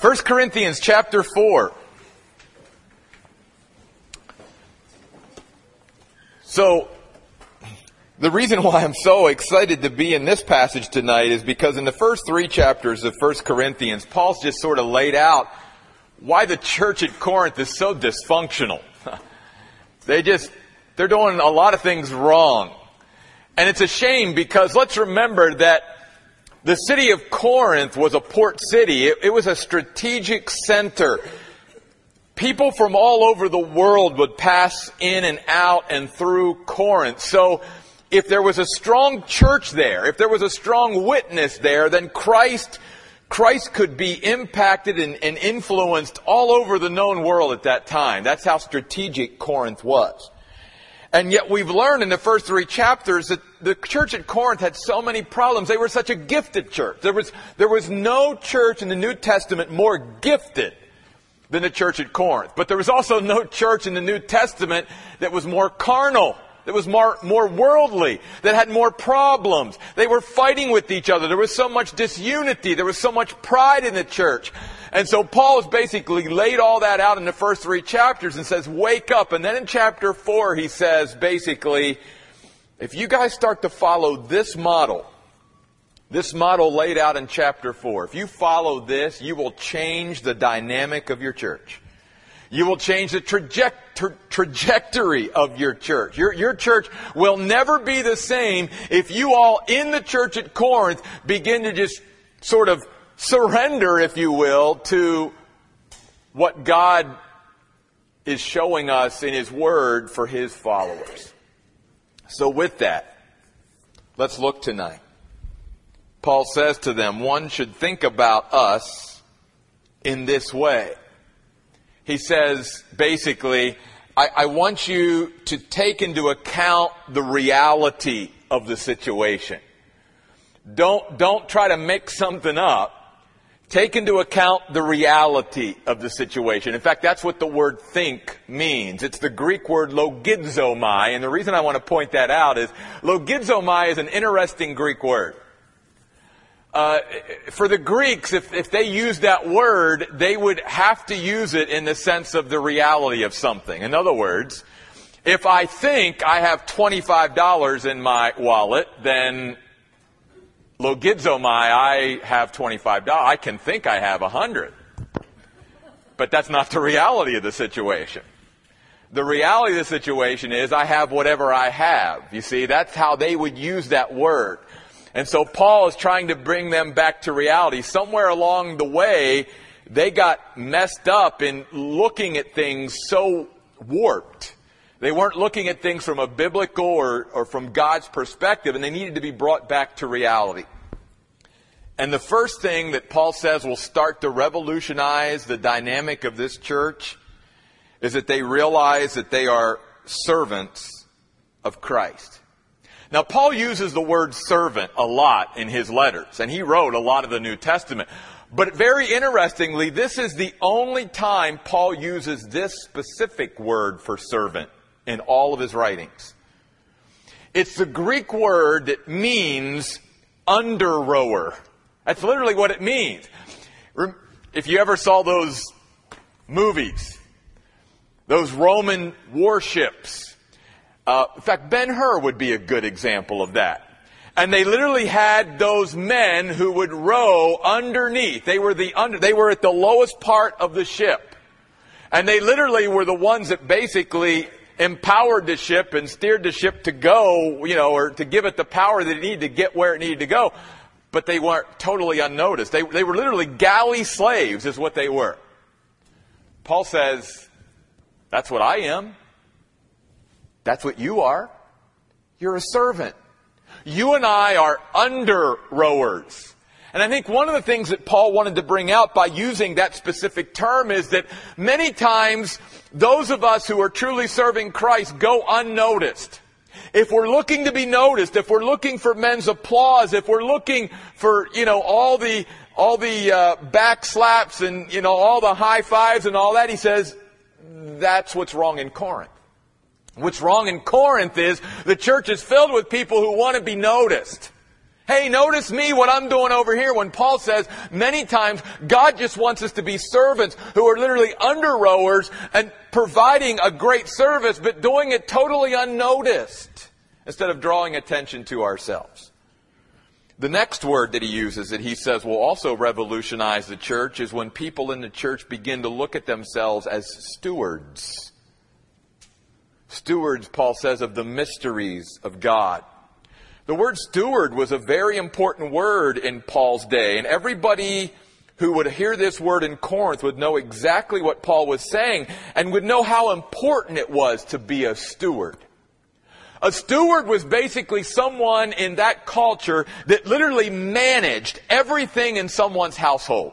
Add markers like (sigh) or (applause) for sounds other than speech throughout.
1 Corinthians chapter 4. So, the reason why I'm so excited to be in this passage tonight is because in the first three chapters of 1 Corinthians, Paul's just sort of laid out why the church at Corinth is so dysfunctional. (laughs) they just, they're doing a lot of things wrong. And it's a shame because let's remember that the city of Corinth was a port city. It, it, was a strategic center. People from all over the world would pass in and out and through Corinth. So if there was a strong church there, if there was a strong witness there, then Christ, Christ could be impacted and, and influenced all over the known world at that time. That's how strategic Corinth was. And yet we've learned in the first three chapters that the church at Corinth had so many problems. They were such a gifted church. There was, there was no church in the New Testament more gifted than the church at Corinth. But there was also no church in the New Testament that was more carnal that was more, more worldly, that had more problems. They were fighting with each other. There was so much disunity. There was so much pride in the church. And so Paul has basically laid all that out in the first three chapters and says, wake up. And then in chapter four, he says, basically, if you guys start to follow this model, this model laid out in chapter four, if you follow this, you will change the dynamic of your church. You will change the tra- trajectory of your church. Your, your church will never be the same if you all in the church at Corinth begin to just sort of surrender, if you will, to what God is showing us in His Word for His followers. So with that, let's look tonight. Paul says to them, one should think about us in this way he says basically, I, I want you to take into account the reality of the situation. Don't, don't try to make something up. Take into account the reality of the situation. In fact, that's what the word think means. It's the Greek word logizomai, and the reason I want to point that out is logizomai is an interesting Greek word. Uh, for the Greeks, if, if they used that word, they would have to use it in the sense of the reality of something. In other words, if I think I have $25 in my wallet, then logizomai, I have $25. I can think I have 100. But that's not the reality of the situation. The reality of the situation is I have whatever I have. You see, that's how they would use that word. And so Paul is trying to bring them back to reality. Somewhere along the way, they got messed up in looking at things so warped. They weren't looking at things from a biblical or, or from God's perspective, and they needed to be brought back to reality. And the first thing that Paul says will start to revolutionize the dynamic of this church is that they realize that they are servants of Christ. Now, Paul uses the word servant a lot in his letters, and he wrote a lot of the New Testament. But very interestingly, this is the only time Paul uses this specific word for servant in all of his writings. It's the Greek word that means under rower. That's literally what it means. If you ever saw those movies, those Roman warships, uh, in fact, Ben Hur would be a good example of that. And they literally had those men who would row underneath. They were the under, they were at the lowest part of the ship. And they literally were the ones that basically empowered the ship and steered the ship to go, you know, or to give it the power that it needed to get where it needed to go. But they weren't totally unnoticed. They, they were literally galley slaves is what they were. Paul says, that's what I am. That's what you are. You're a servant. You and I are under rowers. And I think one of the things that Paul wanted to bring out by using that specific term is that many times those of us who are truly serving Christ go unnoticed. If we're looking to be noticed, if we're looking for men's applause, if we're looking for, you know, all the, all the uh, back slaps and, you know, all the high fives and all that, he says, that's what's wrong in Corinth. What's wrong in Corinth is the church is filled with people who want to be noticed. Hey, notice me, what I'm doing over here. When Paul says many times God just wants us to be servants who are literally under rowers and providing a great service, but doing it totally unnoticed instead of drawing attention to ourselves. The next word that he uses that he says will also revolutionize the church is when people in the church begin to look at themselves as stewards. Stewards, Paul says, of the mysteries of God. The word steward was a very important word in Paul's day, and everybody who would hear this word in Corinth would know exactly what Paul was saying and would know how important it was to be a steward. A steward was basically someone in that culture that literally managed everything in someone's household.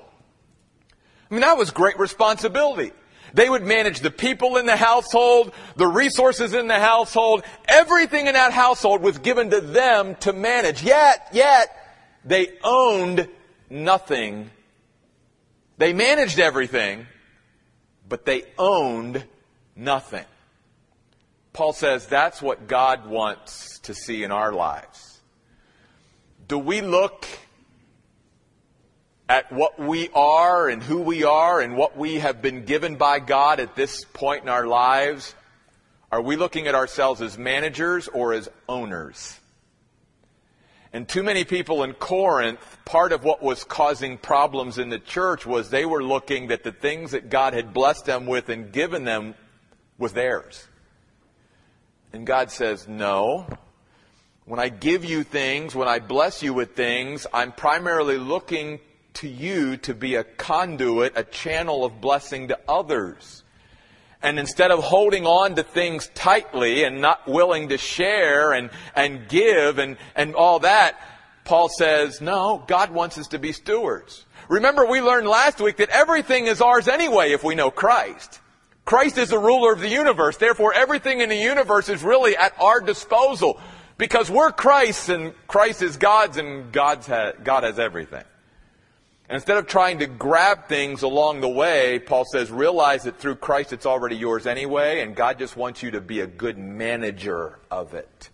I mean, that was great responsibility. They would manage the people in the household, the resources in the household. Everything in that household was given to them to manage. Yet, yet, they owned nothing. They managed everything, but they owned nothing. Paul says that's what God wants to see in our lives. Do we look at what we are and who we are and what we have been given by God at this point in our lives, are we looking at ourselves as managers or as owners? And too many people in Corinth, part of what was causing problems in the church was they were looking that the things that God had blessed them with and given them was theirs. And God says, no. When I give you things, when I bless you with things, I'm primarily looking to you to be a conduit, a channel of blessing to others. And instead of holding on to things tightly and not willing to share and, and give and, and all that, Paul says, no, God wants us to be stewards. Remember, we learned last week that everything is ours anyway if we know Christ. Christ is the ruler of the universe. Therefore, everything in the universe is really at our disposal because we're Christ and Christ is God's and God's ha- God has everything. And instead of trying to grab things along the way, Paul says, realize that through Christ it's already yours anyway, and God just wants you to be a good manager of it,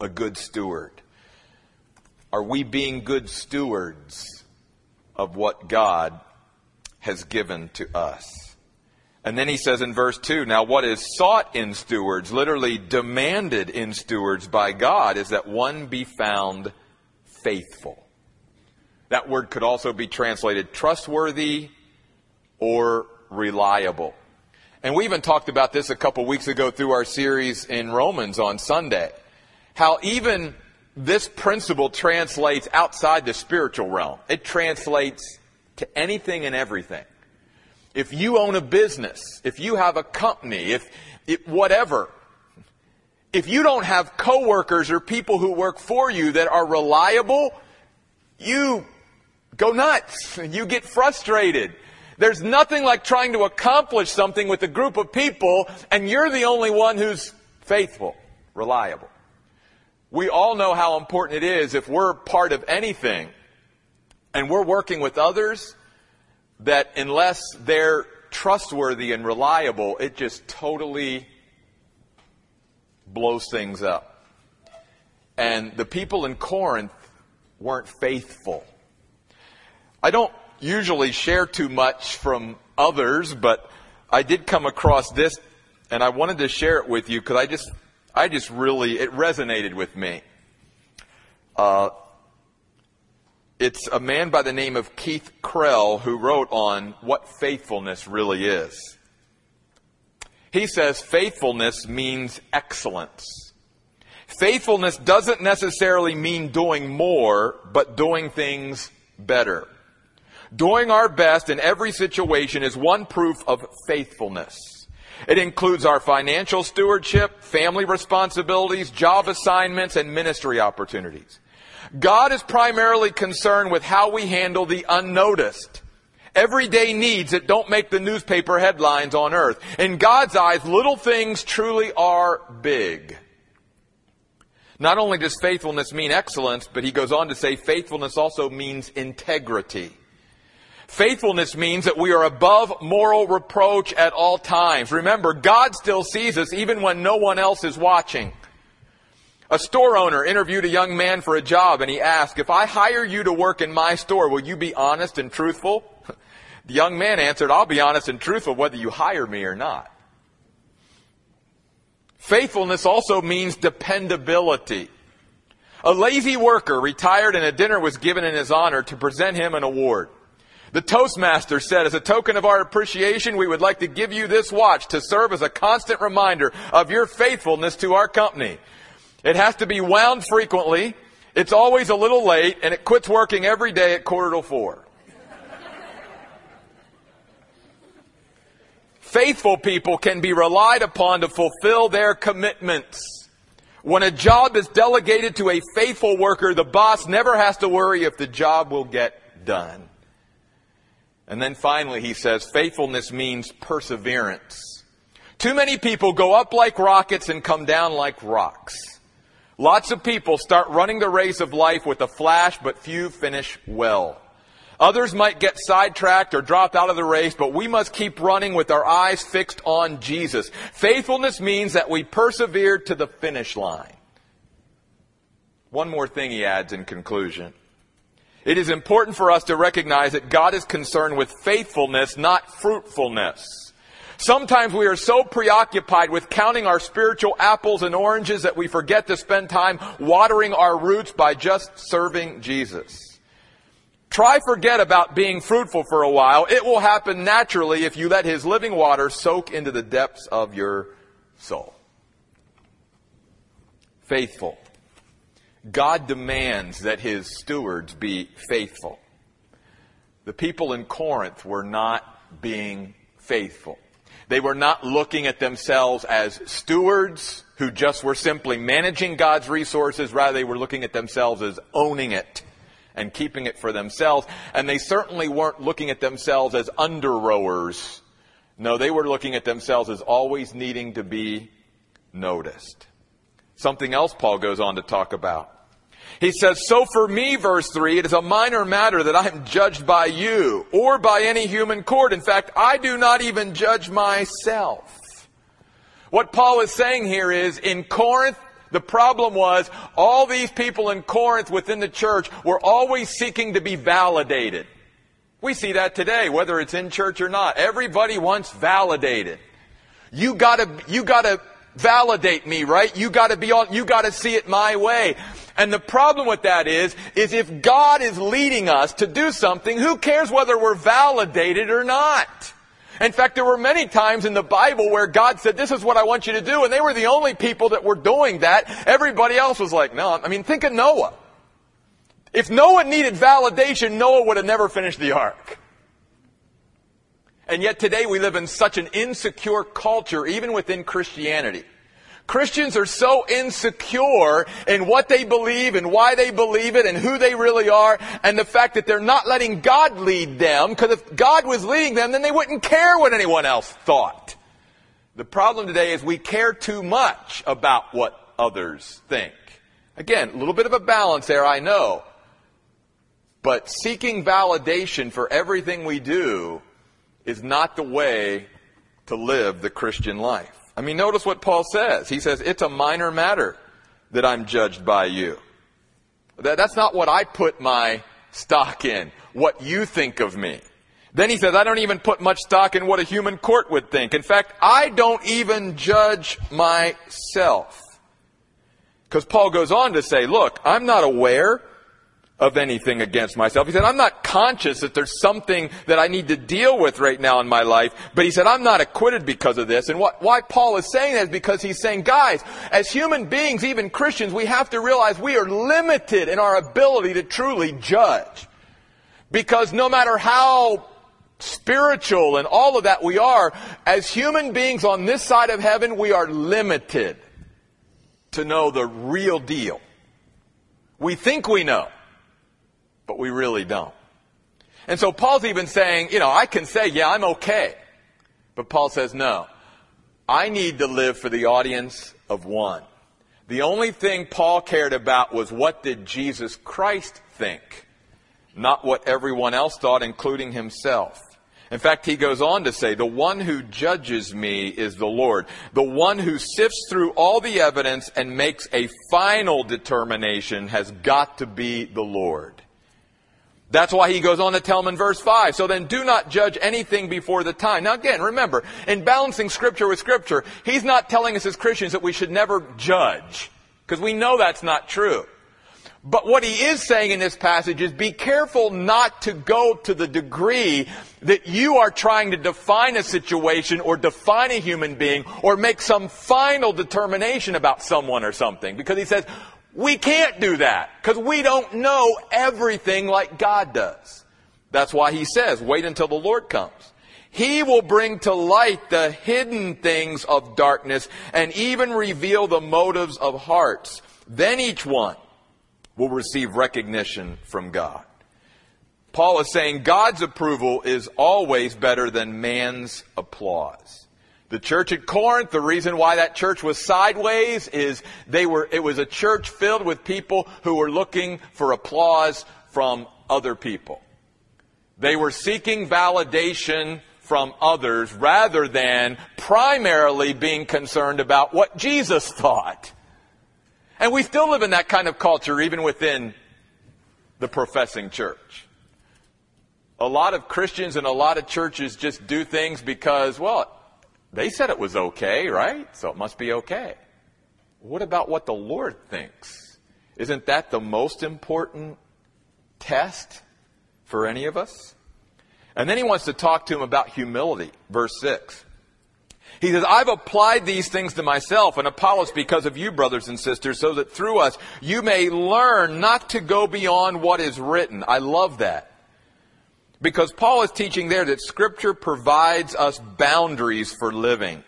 a good steward. Are we being good stewards of what God has given to us? And then he says in verse 2 now, what is sought in stewards, literally demanded in stewards by God, is that one be found faithful. That word could also be translated trustworthy or reliable. And we even talked about this a couple weeks ago through our series in Romans on Sunday. How even this principle translates outside the spiritual realm. It translates to anything and everything. If you own a business, if you have a company, if, if whatever, if you don't have coworkers or people who work for you that are reliable, you go nuts. (laughs) You get frustrated. There's nothing like trying to accomplish something with a group of people and you're the only one who's faithful, reliable. We all know how important it is if we're part of anything and we're working with others that unless they're trustworthy and reliable, it just totally blows things up. And the people in Corinth weren't faithful. I don't usually share too much from others, but I did come across this and I wanted to share it with you because I just, I just really, it resonated with me. Uh, it's a man by the name of Keith Krell who wrote on what faithfulness really is. He says faithfulness means excellence. Faithfulness doesn't necessarily mean doing more, but doing things better. Doing our best in every situation is one proof of faithfulness. It includes our financial stewardship, family responsibilities, job assignments, and ministry opportunities. God is primarily concerned with how we handle the unnoticed. Everyday needs that don't make the newspaper headlines on earth. In God's eyes, little things truly are big. Not only does faithfulness mean excellence, but he goes on to say faithfulness also means integrity. Faithfulness means that we are above moral reproach at all times. Remember, God still sees us even when no one else is watching. A store owner interviewed a young man for a job and he asked, if I hire you to work in my store, will you be honest and truthful? (laughs) The young man answered, I'll be honest and truthful whether you hire me or not. Faithfulness also means dependability. A lazy worker retired and a dinner was given in his honor to present him an award. The Toastmaster said, as a token of our appreciation, we would like to give you this watch to serve as a constant reminder of your faithfulness to our company. It has to be wound frequently. It's always a little late and it quits working every day at quarter to four. Faithful people can be relied upon to fulfill their commitments. When a job is delegated to a faithful worker, the boss never has to worry if the job will get done. And then finally, he says, faithfulness means perseverance. Too many people go up like rockets and come down like rocks. Lots of people start running the race of life with a flash, but few finish well. Others might get sidetracked or drop out of the race, but we must keep running with our eyes fixed on Jesus. Faithfulness means that we persevere to the finish line. One more thing he adds in conclusion. It is important for us to recognize that God is concerned with faithfulness, not fruitfulness. Sometimes we are so preoccupied with counting our spiritual apples and oranges that we forget to spend time watering our roots by just serving Jesus. Try forget about being fruitful for a while. It will happen naturally if you let His living water soak into the depths of your soul. Faithful. God demands that His stewards be faithful. The people in Corinth were not being faithful. They were not looking at themselves as stewards who just were simply managing God's resources. Rather, they were looking at themselves as owning it and keeping it for themselves. And they certainly weren't looking at themselves as under rowers. No, they were looking at themselves as always needing to be noticed. Something else Paul goes on to talk about. He says, So for me, verse 3, it is a minor matter that I am judged by you or by any human court. In fact, I do not even judge myself. What Paul is saying here is, in Corinth, the problem was all these people in Corinth within the church were always seeking to be validated. We see that today, whether it's in church or not. Everybody wants validated. You gotta, you gotta validate me, right? You gotta be on, you gotta see it my way. And the problem with that is, is if God is leading us to do something, who cares whether we're validated or not? In fact, there were many times in the Bible where God said, this is what I want you to do, and they were the only people that were doing that. Everybody else was like, no, I mean, think of Noah. If Noah needed validation, Noah would have never finished the ark. And yet today we live in such an insecure culture, even within Christianity. Christians are so insecure in what they believe and why they believe it and who they really are and the fact that they're not letting God lead them because if God was leading them then they wouldn't care what anyone else thought. The problem today is we care too much about what others think. Again, a little bit of a balance there, I know. But seeking validation for everything we do is not the way to live the Christian life. I mean, notice what Paul says. He says, it's a minor matter that I'm judged by you. That, that's not what I put my stock in, what you think of me. Then he says, I don't even put much stock in what a human court would think. In fact, I don't even judge myself. Because Paul goes on to say, look, I'm not aware of anything against myself. He said, I'm not conscious that there's something that I need to deal with right now in my life, but he said, I'm not acquitted because of this. And what, why Paul is saying that is because he's saying, guys, as human beings, even Christians, we have to realize we are limited in our ability to truly judge. Because no matter how spiritual and all of that we are, as human beings on this side of heaven, we are limited to know the real deal. We think we know but we really don't. And so Paul's even saying, you know, I can say, yeah, I'm okay. But Paul says, no. I need to live for the audience of one. The only thing Paul cared about was what did Jesus Christ think, not what everyone else thought, including himself. In fact, he goes on to say, the one who judges me is the Lord. The one who sifts through all the evidence and makes a final determination has got to be the Lord. That's why he goes on to tell them in verse 5. So then do not judge anything before the time. Now again, remember, in balancing scripture with scripture, he's not telling us as Christians that we should never judge. Because we know that's not true. But what he is saying in this passage is be careful not to go to the degree that you are trying to define a situation or define a human being or make some final determination about someone or something. Because he says, we can't do that because we don't know everything like God does. That's why he says, wait until the Lord comes. He will bring to light the hidden things of darkness and even reveal the motives of hearts. Then each one will receive recognition from God. Paul is saying God's approval is always better than man's applause. The church at Corinth, the reason why that church was sideways is they were, it was a church filled with people who were looking for applause from other people. They were seeking validation from others rather than primarily being concerned about what Jesus thought. And we still live in that kind of culture even within the professing church. A lot of Christians and a lot of churches just do things because, well, they said it was okay, right? So it must be okay. What about what the Lord thinks? Isn't that the most important test for any of us? And then he wants to talk to him about humility, verse 6. He says, I've applied these things to myself and Apollos because of you, brothers and sisters, so that through us you may learn not to go beyond what is written. I love that. Because Paul is teaching there that Scripture provides us boundaries for living.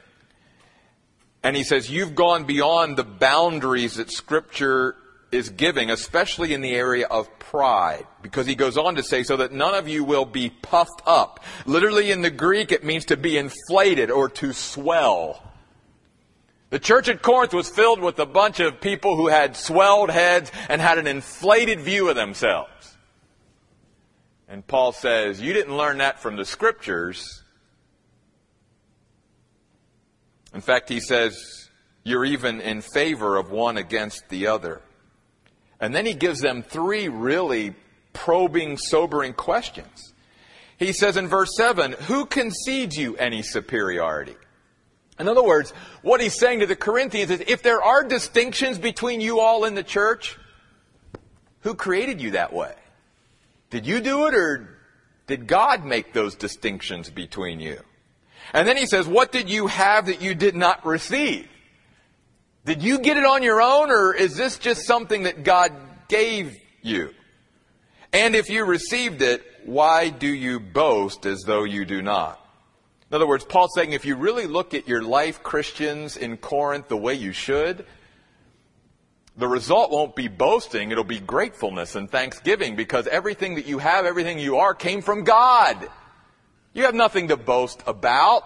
And he says, You've gone beyond the boundaries that Scripture is giving, especially in the area of pride. Because he goes on to say, so that none of you will be puffed up. Literally in the Greek, it means to be inflated or to swell. The church at Corinth was filled with a bunch of people who had swelled heads and had an inflated view of themselves. And Paul says, You didn't learn that from the scriptures. In fact, he says, You're even in favor of one against the other. And then he gives them three really probing, sobering questions. He says in verse 7, Who concedes you any superiority? In other words, what he's saying to the Corinthians is if there are distinctions between you all in the church, who created you that way? Did you do it or did God make those distinctions between you? And then he says, what did you have that you did not receive? Did you get it on your own or is this just something that God gave you? And if you received it, why do you boast as though you do not? In other words, Paul's saying if you really look at your life, Christians in Corinth, the way you should, the result won't be boasting, it'll be gratefulness and thanksgiving because everything that you have, everything you are came from God. You have nothing to boast about.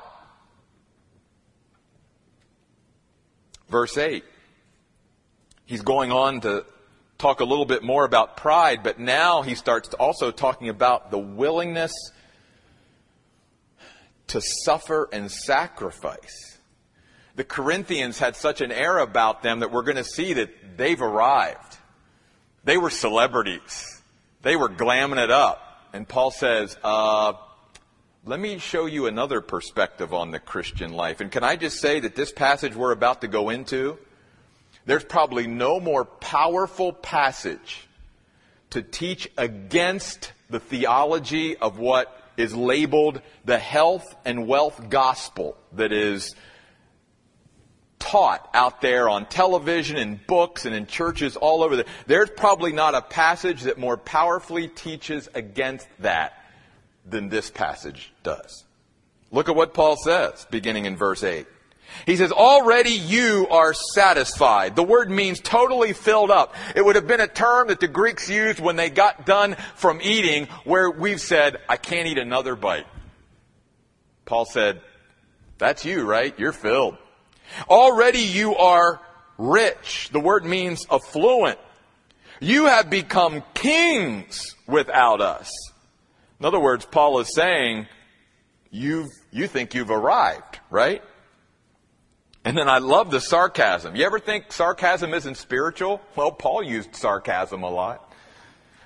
Verse 8. He's going on to talk a little bit more about pride, but now he starts also talking about the willingness to suffer and sacrifice the Corinthians had such an air about them that we're going to see that they've arrived. They were celebrities. They were glamming it up. And Paul says, uh, let me show you another perspective on the Christian life. And can I just say that this passage we're about to go into, there's probably no more powerful passage to teach against the theology of what is labeled the health and wealth gospel that is taught out there on television and books and in churches all over. The, there's probably not a passage that more powerfully teaches against that than this passage does. Look at what Paul says, beginning in verse 8. He says, already you are satisfied. The word means totally filled up. It would have been a term that the Greeks used when they got done from eating where we've said, I can't eat another bite. Paul said, that's you, right? You're filled. Already you are rich. The word means affluent. You have become kings without us. In other words, Paul is saying, you've, you think you've arrived, right? And then I love the sarcasm. You ever think sarcasm isn't spiritual? Well, Paul used sarcasm a lot.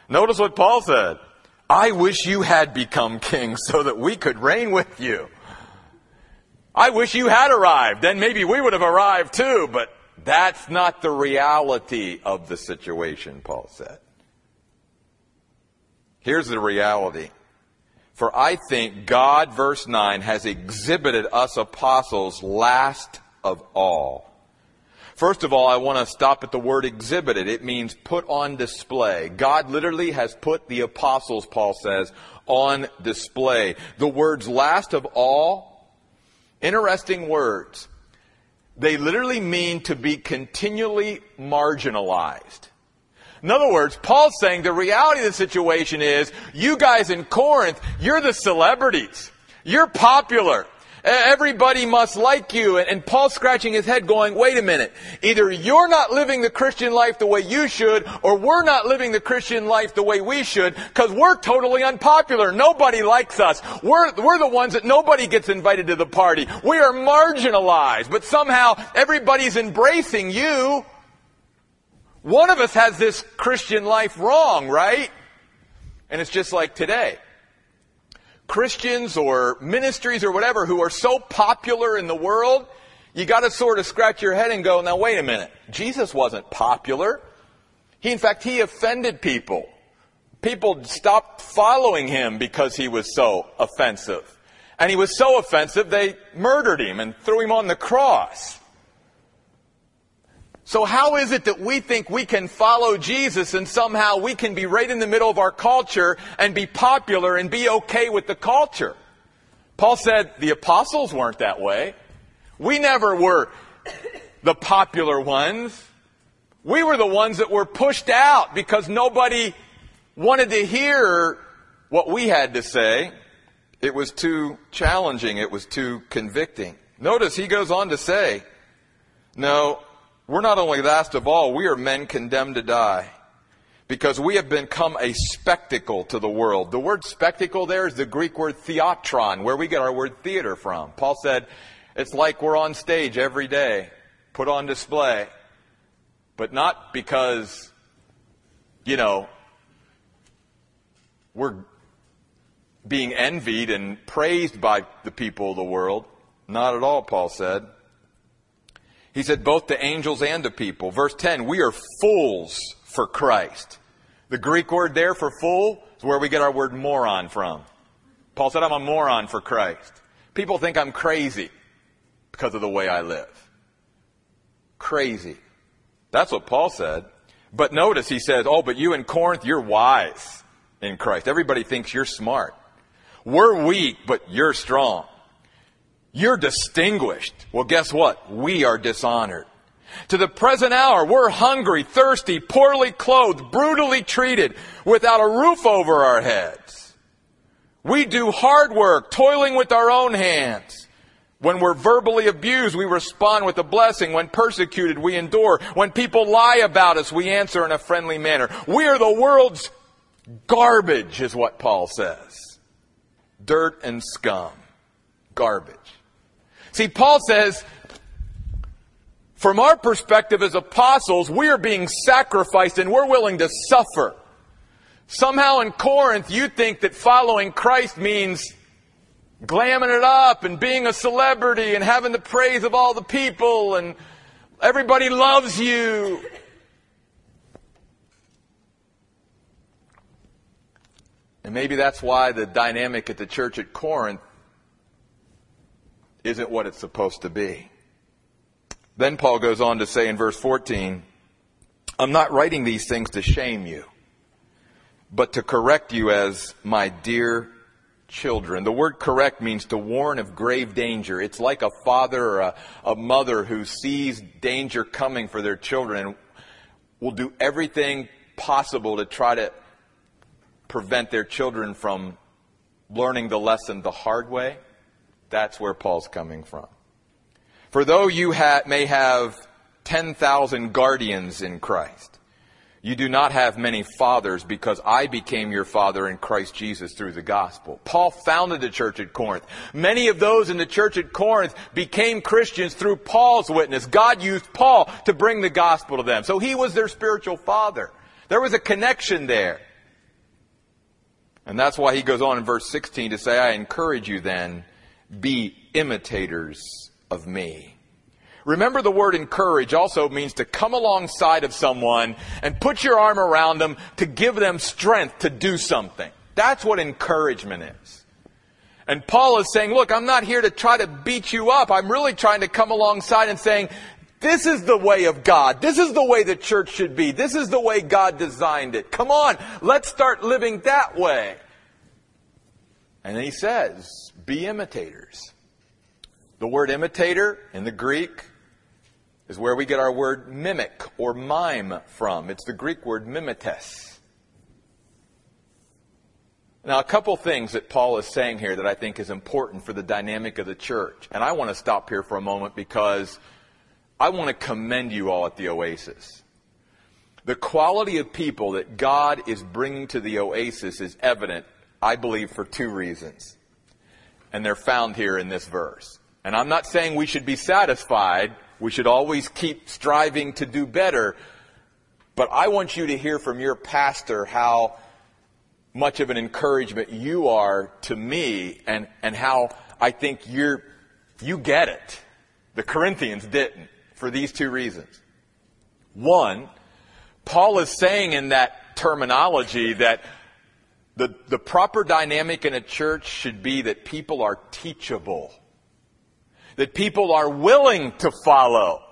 Notice what Paul said. I wish you had become king so that we could reign with you. I wish you had arrived. Then maybe we would have arrived too, but that's not the reality of the situation, Paul said. Here's the reality. For I think God, verse 9, has exhibited us apostles last of all. First of all, I want to stop at the word exhibited. It means put on display. God literally has put the apostles, Paul says, on display. The words last of all, interesting words. They literally mean to be continually marginalized. In other words, Paul's saying the reality of the situation is you guys in Corinth, you're the celebrities. You're popular. Everybody must like you. And Paul's scratching his head going, wait a minute. Either you're not living the Christian life the way you should, or we're not living the Christian life the way we should, because we're totally unpopular. Nobody likes us. We're, we're the ones that nobody gets invited to the party. We are marginalized, but somehow everybody's embracing you. One of us has this Christian life wrong, right? And it's just like today. Christians or ministries or whatever who are so popular in the world, you gotta sort of scratch your head and go, now wait a minute. Jesus wasn't popular. He, in fact, he offended people. People stopped following him because he was so offensive. And he was so offensive, they murdered him and threw him on the cross. So how is it that we think we can follow Jesus and somehow we can be right in the middle of our culture and be popular and be okay with the culture? Paul said the apostles weren't that way. We never were the popular ones. We were the ones that were pushed out because nobody wanted to hear what we had to say. It was too challenging. It was too convicting. Notice he goes on to say, no, we're not only last of all, we are men condemned to die because we have become a spectacle to the world. The word spectacle there is the Greek word theatron, where we get our word theater from. Paul said, it's like we're on stage every day, put on display, but not because, you know, we're being envied and praised by the people of the world. Not at all, Paul said. He said both to angels and to people. Verse 10, we are fools for Christ. The Greek word there for fool is where we get our word moron from. Paul said, I'm a moron for Christ. People think I'm crazy because of the way I live. Crazy. That's what Paul said. But notice he says, oh, but you in Corinth, you're wise in Christ. Everybody thinks you're smart. We're weak, but you're strong. You're distinguished. Well, guess what? We are dishonored. To the present hour, we're hungry, thirsty, poorly clothed, brutally treated, without a roof over our heads. We do hard work, toiling with our own hands. When we're verbally abused, we respond with a blessing. When persecuted, we endure. When people lie about us, we answer in a friendly manner. We are the world's garbage, is what Paul says. Dirt and scum. Garbage. See, Paul says, from our perspective as apostles, we are being sacrificed and we're willing to suffer. Somehow in Corinth, you think that following Christ means glamming it up and being a celebrity and having the praise of all the people and everybody loves you. And maybe that's why the dynamic at the church at Corinth isn't what it's supposed to be. Then Paul goes on to say in verse 14, I'm not writing these things to shame you, but to correct you as my dear children. The word correct means to warn of grave danger. It's like a father or a, a mother who sees danger coming for their children and will do everything possible to try to prevent their children from learning the lesson the hard way. That's where Paul's coming from. For though you ha- may have 10,000 guardians in Christ, You do not have many fathers because I became your father in Christ Jesus through the gospel. Paul founded the church at Corinth. Many of those in the church at Corinth became Christians through Paul's witness. God used Paul to bring the gospel to them. So he was their spiritual father. There was a connection there. And that's why he goes on in verse 16 to say, I encourage you then, be imitators of me. Remember the word encourage also means to come alongside of someone and put your arm around them to give them strength to do something. That's what encouragement is. And Paul is saying, look, I'm not here to try to beat you up. I'm really trying to come alongside and saying, this is the way of God. This is the way the church should be. This is the way God designed it. Come on, let's start living that way. And he says, be imitators. The word imitator in the Greek is where we get our word mimic or mime from. It's the Greek word mimetes. Now, a couple things that Paul is saying here that I think is important for the dynamic of the church. And I want to stop here for a moment because I want to commend you all at the Oasis. The quality of people that God is bringing to the Oasis is evident, I believe, for two reasons. And they're found here in this verse. And I'm not saying we should be satisfied we should always keep striving to do better. But I want you to hear from your pastor how much of an encouragement you are to me and, and how I think you're, you get it. The Corinthians didn't for these two reasons. One, Paul is saying in that terminology that the, the proper dynamic in a church should be that people are teachable that people are willing to follow.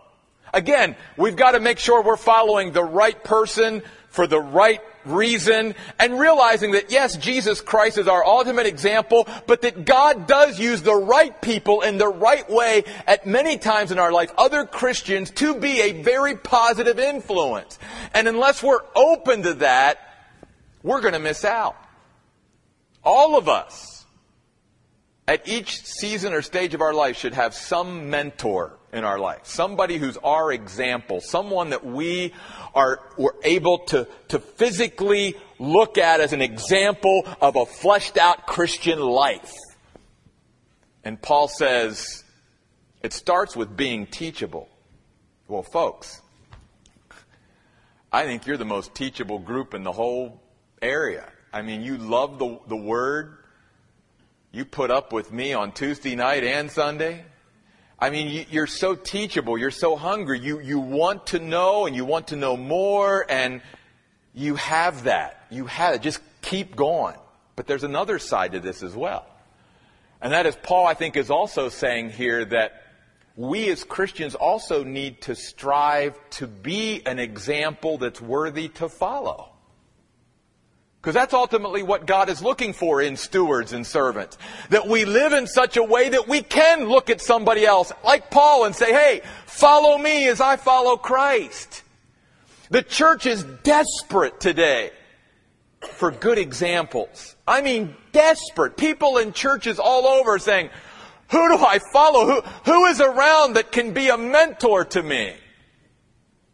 Again, we've got to make sure we're following the right person for the right reason and realizing that yes, Jesus Christ is our ultimate example, but that God does use the right people in the right way at many times in our life, other Christians, to be a very positive influence. And unless we're open to that, we're going to miss out. All of us at each season or stage of our life should have some mentor in our life. Somebody who's our example. Someone that we are we're able to, to physically look at as an example of a fleshed out Christian life. And Paul says it starts with being teachable. Well, folks, I think you're the most teachable group in the whole area. I mean, you love the, the Word. You put up with me on Tuesday night and Sunday. I mean, you're so teachable. You're so hungry. You, you want to know and you want to know more and you have that. You have it. Just keep going. But there's another side to this as well. And that is Paul, I think, is also saying here that we as Christians also need to strive to be an example that's worthy to follow. Because that's ultimately what God is looking for in stewards and servants. That we live in such a way that we can look at somebody else, like Paul, and say, hey, follow me as I follow Christ. The church is desperate today for good examples. I mean, desperate. People in churches all over saying, who do I follow? Who, who is around that can be a mentor to me?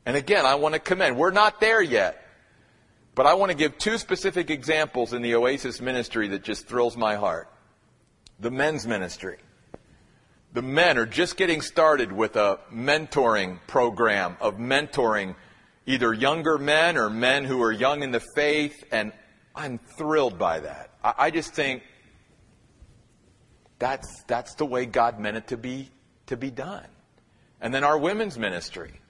And again, I want to commend. We're not there yet. But I want to give two specific examples in the Oasis ministry that just thrills my heart. The men's ministry. The men are just getting started with a mentoring program of mentoring either younger men or men who are young in the faith, and I'm thrilled by that. I, I just think that's, that's the way God meant it to be, to be done. And then our women's ministry.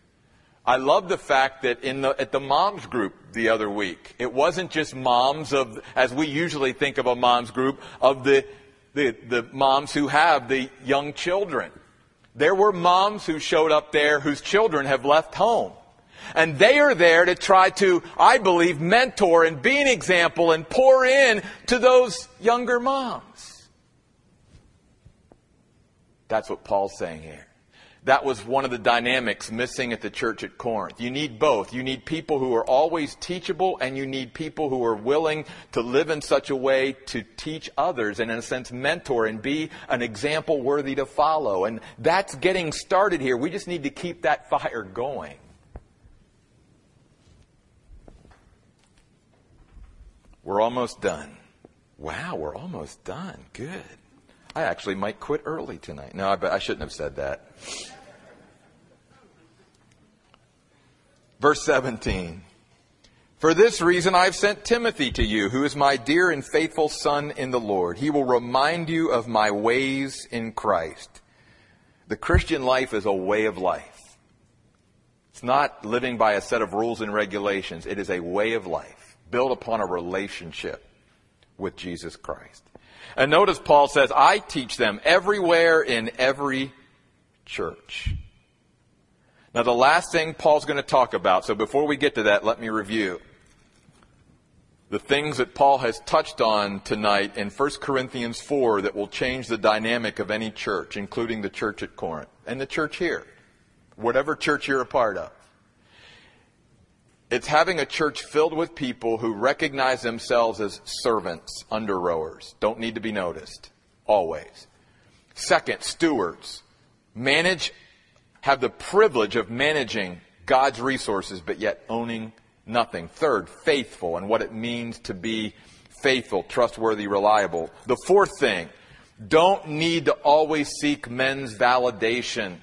I love the fact that in the, at the moms group the other week, it wasn't just moms of, as we usually think of a moms group, of the, the, the moms who have the young children. There were moms who showed up there whose children have left home. And they are there to try to, I believe, mentor and be an example and pour in to those younger moms. That's what Paul's saying here. That was one of the dynamics missing at the church at Corinth. You need both. You need people who are always teachable and you need people who are willing to live in such a way to teach others and in a sense mentor and be an example worthy to follow. And that's getting started here. We just need to keep that fire going. We're almost done. Wow, we're almost done. Good. I actually might quit early tonight. No, I, I shouldn't have said that. Verse 17. For this reason I've sent Timothy to you, who is my dear and faithful son in the Lord. He will remind you of my ways in Christ. The Christian life is a way of life. It's not living by a set of rules and regulations. It is a way of life built upon a relationship with Jesus Christ. And notice Paul says, I teach them everywhere in every church. Now, the last thing Paul's going to talk about, so before we get to that, let me review the things that Paul has touched on tonight in 1 Corinthians 4 that will change the dynamic of any church, including the church at Corinth and the church here, whatever church you're a part of. It's having a church filled with people who recognize themselves as servants, under rowers, don't need to be noticed, always. Second, stewards. Manage have the privilege of managing God's resources, but yet owning nothing. Third, faithful and what it means to be faithful, trustworthy, reliable. The fourth thing, don't need to always seek men's validation.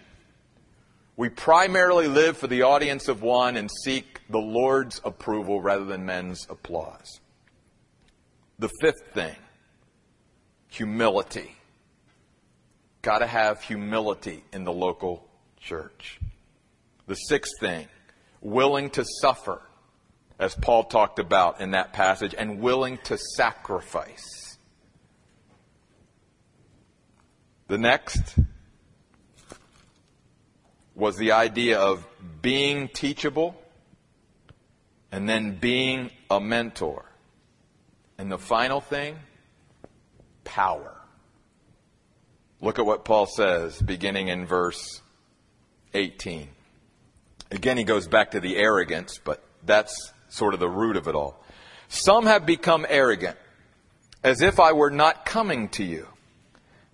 We primarily live for the audience of one and seek the Lord's approval rather than men's applause. The fifth thing, humility. Got to have humility in the local church. The sixth thing, willing to suffer, as Paul talked about in that passage, and willing to sacrifice. The next was the idea of being teachable and then being a mentor. And the final thing, power. Look at what Paul says beginning in verse 18. Again, he goes back to the arrogance, but that's sort of the root of it all. Some have become arrogant, as if I were not coming to you.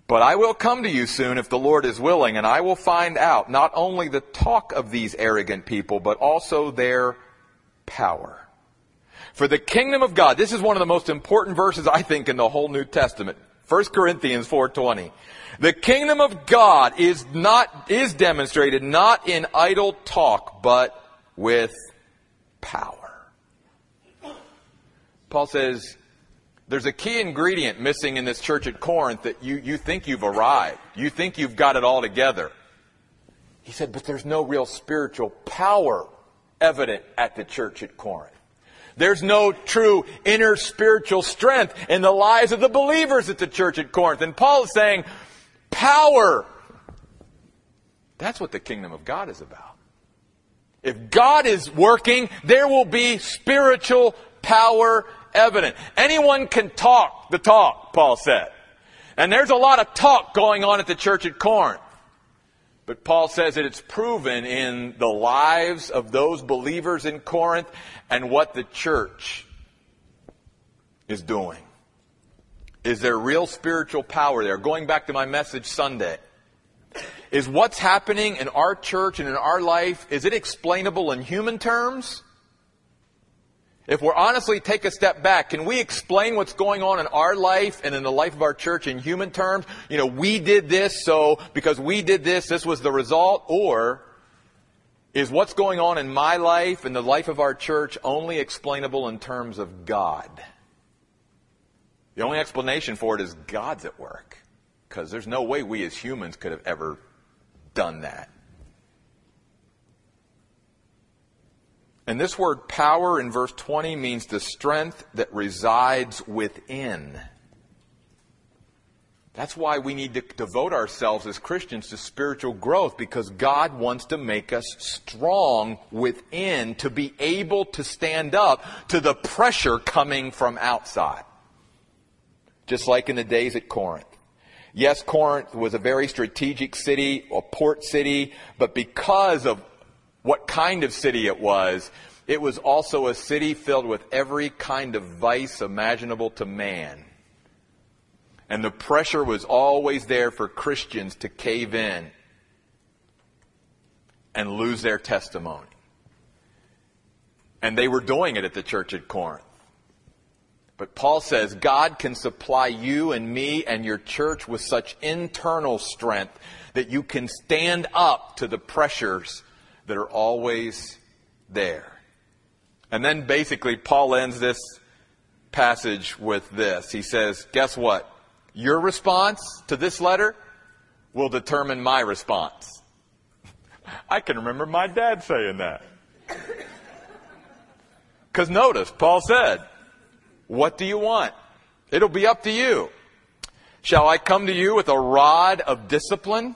But I will come to you soon if the Lord is willing, and I will find out not only the talk of these arrogant people, but also their power. For the kingdom of God, this is one of the most important verses I think in the whole New Testament. 1 Corinthians 4:20. The kingdom of God is not is demonstrated not in idle talk but with power. Paul says there's a key ingredient missing in this church at Corinth that you, you think you've arrived. You think you've got it all together. He said, but there's no real spiritual power evident at the church at Corinth. There's no true inner spiritual strength in the lives of the believers at the church at Corinth. And Paul is saying, power. That's what the kingdom of God is about. If God is working, there will be spiritual power evident. Anyone can talk the talk, Paul said. And there's a lot of talk going on at the church at Corinth. But Paul says that it's proven in the lives of those believers in Corinth and what the church is doing. Is there real spiritual power there? Going back to my message Sunday. Is what's happening in our church and in our life, is it explainable in human terms? If we're honestly take a step back, can we explain what's going on in our life and in the life of our church in human terms? You know, we did this, so because we did this, this was the result? Or is what's going on in my life and the life of our church only explainable in terms of God? The only explanation for it is God's at work. Because there's no way we as humans could have ever done that. And this word power in verse 20 means the strength that resides within. That's why we need to devote ourselves as Christians to spiritual growth because God wants to make us strong within to be able to stand up to the pressure coming from outside. Just like in the days at Corinth. Yes, Corinth was a very strategic city, a port city, but because of what kind of city it was. It was also a city filled with every kind of vice imaginable to man. And the pressure was always there for Christians to cave in and lose their testimony. And they were doing it at the church at Corinth. But Paul says God can supply you and me and your church with such internal strength that you can stand up to the pressures that are always there. And then basically, Paul ends this passage with this. He says, Guess what? Your response to this letter will determine my response. (laughs) I can remember my dad saying that. (laughs) Because notice, Paul said, What do you want? It'll be up to you. Shall I come to you with a rod of discipline?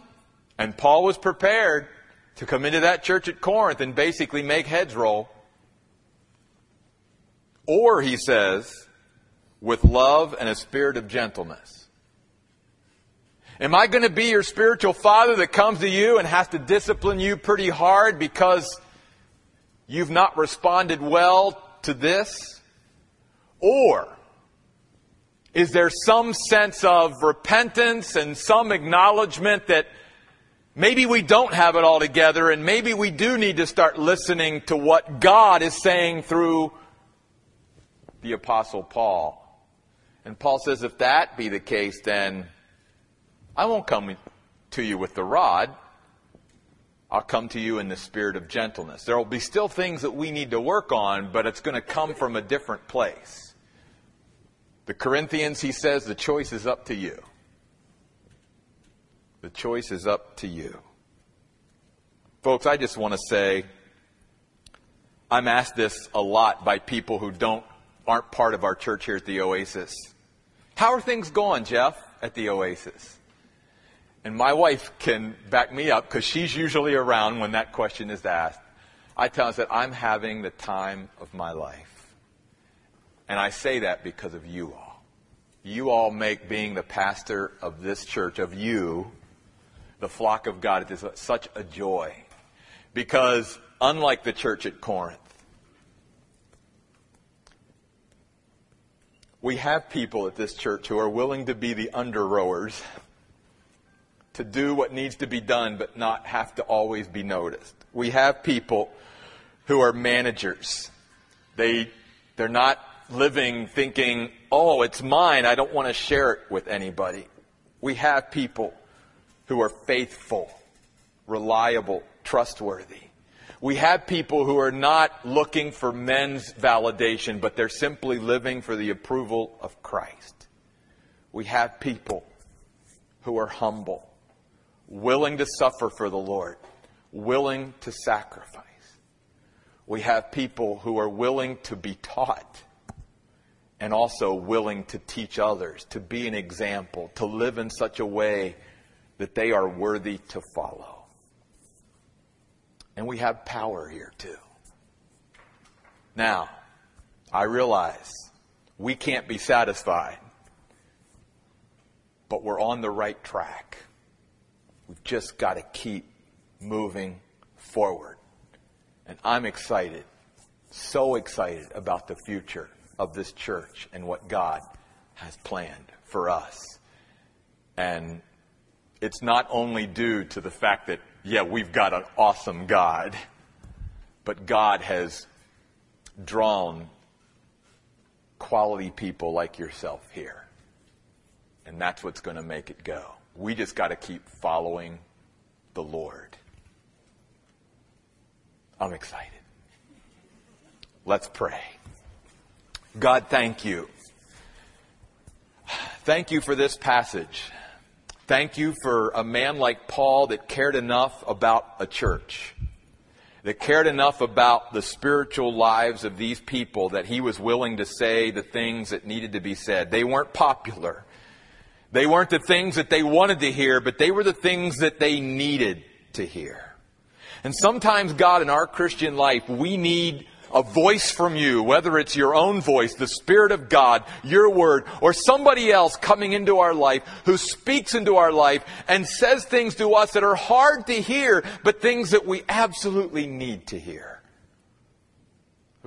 And Paul was prepared to come into that church at Corinth and basically make heads roll. Or, he says, with love and a spirit of gentleness. Am I going to be your spiritual father that comes to you and has to discipline you pretty hard because you've not responded well to this? Or is there some sense of repentance and some acknowledgement that maybe we don't have it all together and maybe we do need to start listening to what God is saying through the Apostle Paul? And Paul says, if that be the case, then I won't come to you with the rod. I'll come to you in the spirit of gentleness. There will be still things that we need to work on, but it's going to come from a different place. The Corinthians, he says, the choice is up to you. The choice is up to you. Folks, I just want to say, I'm asked this a lot by people who don't, aren't part of our church here at the Oasis. How are things going, Jeff, at the Oasis? And my wife can back me up because she's usually around when that question is asked. I tell her that I'm having the time of my life. And I say that because of you all. You all make being the pastor of this church, of you, the flock of God, it is such a joy. Because unlike the church at Corinth, we have people at this church who are willing to be the under rowers, to do what needs to be done, but not have to always be noticed. We have people who are managers. They, they're not living thinking, oh, it's mine. I don't want to share it with anybody. We have people who are faithful, reliable, trustworthy. We have people who are not looking for men's validation, but they're simply living for the approval of Christ. We have people who are humble, willing to suffer for the Lord, willing to sacrifice. We have people who are willing to be taught and also willing to teach others, to be an example, to live in such a way that they are worthy to follow. And we have power here too. Now, I realize we can't be satisfied, but we're on the right track. We've just got to keep moving forward. And I'm excited, so excited about the future of this church and what God has planned for us. And it's not only due to the fact that yeah, we've got an awesome God, but God has drawn quality people like yourself here. And that's what's going to make it go. We just got to keep following the Lord. I'm excited. Let's pray. God, thank you. Thank you for this passage. Thank you for a man like Paul that cared enough about a church, that cared enough about the spiritual lives of these people that he was willing to say the things that needed to be said. They weren't popular. They weren't the things that they wanted to hear, but they were the things that they needed to hear. And sometimes, God, in our Christian life, we need a voice from you, whether it's your own voice, the Spirit of God, your word, or somebody else coming into our life who speaks into our life and says things to us that are hard to hear, but things that we absolutely need to hear.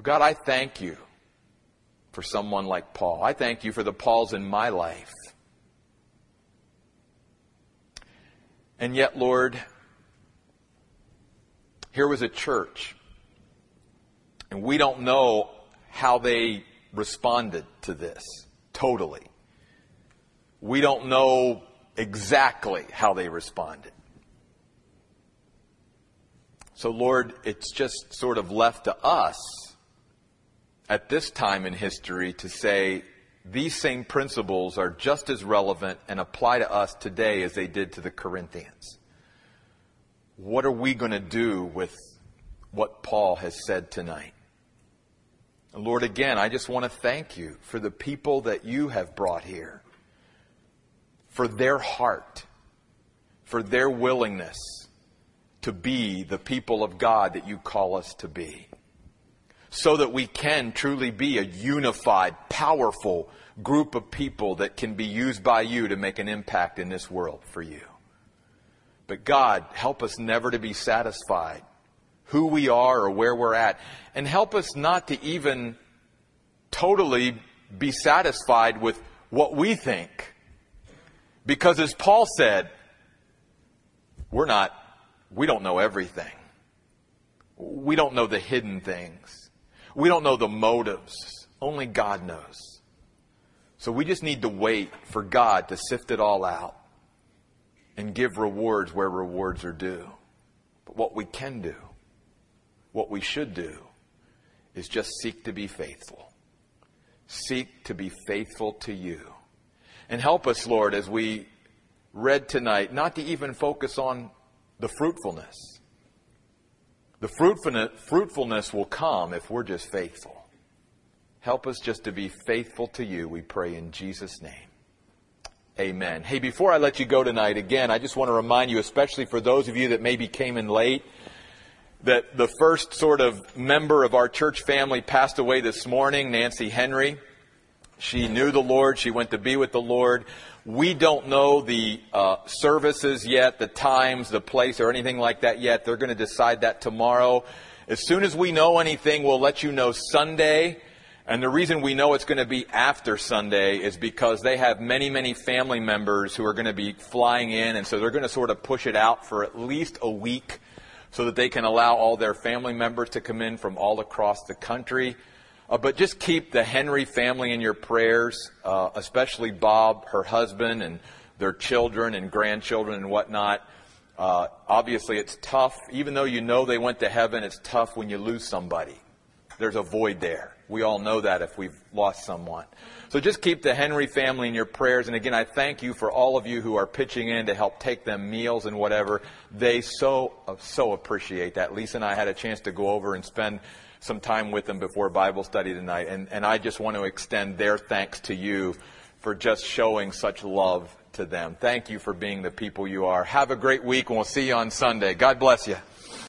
God, I thank you for someone like Paul. I thank you for the Pauls in my life. And yet, Lord, here was a church and we don't know how they responded to this totally. We don't know exactly how they responded. So, Lord, it's just sort of left to us at this time in history to say these same principles are just as relevant and apply to us today as they did to the Corinthians. What are we going to do with what Paul has said tonight? And Lord, again, I just want to thank you for the people that you have brought here, for their heart, for their willingness to be the people of God that you call us to be so that we can truly be a unified, powerful group of people that can be used by you to make an impact in this world for you. But God, help us never to be satisfied who we are or where we're at. And help us not to even totally be satisfied with what we think. Because as Paul said, we're not, we don't know everything. We don't know the hidden things. We don't know the motives. Only God knows. So we just need to wait for God to sift it all out and give rewards where rewards are due. But what we can do, what we should do, is just seek to be faithful. Seek to be faithful to you. And help us, Lord, as we read tonight, not to even focus on the fruitfulness the fruitfulness will come if we're just faithful. Help us just to be faithful to you, we pray in Jesus' name. Amen. Hey, before I let you go tonight, again, I just want to remind you, especially for those of you that maybe came in late, that the first sort of member of our church family passed away this morning, Nancy Henry. She knew the Lord. She went to be with the Lord. We don't know the uh, services yet, the times, the place, or anything like that yet. They're going to decide that tomorrow. As soon as we know anything, we'll let you know Sunday. And the reason we know it's going to be after Sunday is because they have many, many family members who are going to be flying in. And so they're going to sort of push it out for at least a week so that they can allow all their family members to come in from all across the country. Uh, but just keep the Henry family in your prayers, uh, especially Bob, her husband, and their children and grandchildren and whatnot. Uh, obviously, it's tough. Even though you know they went to heaven, it's tough when you lose somebody. There's a void there. We all know that if we've lost someone. So just keep the Henry family in your prayers. And again, I thank you for all of you who are pitching in to help take them meals and whatever. They so, uh, so appreciate that. Lisa and I had a chance to go over and spend some time with them before Bible study tonight. And, and I just want to extend their thanks to you for just showing such love to them. Thank you for being the people you are. Have a great week, and we'll see you on Sunday. God bless you.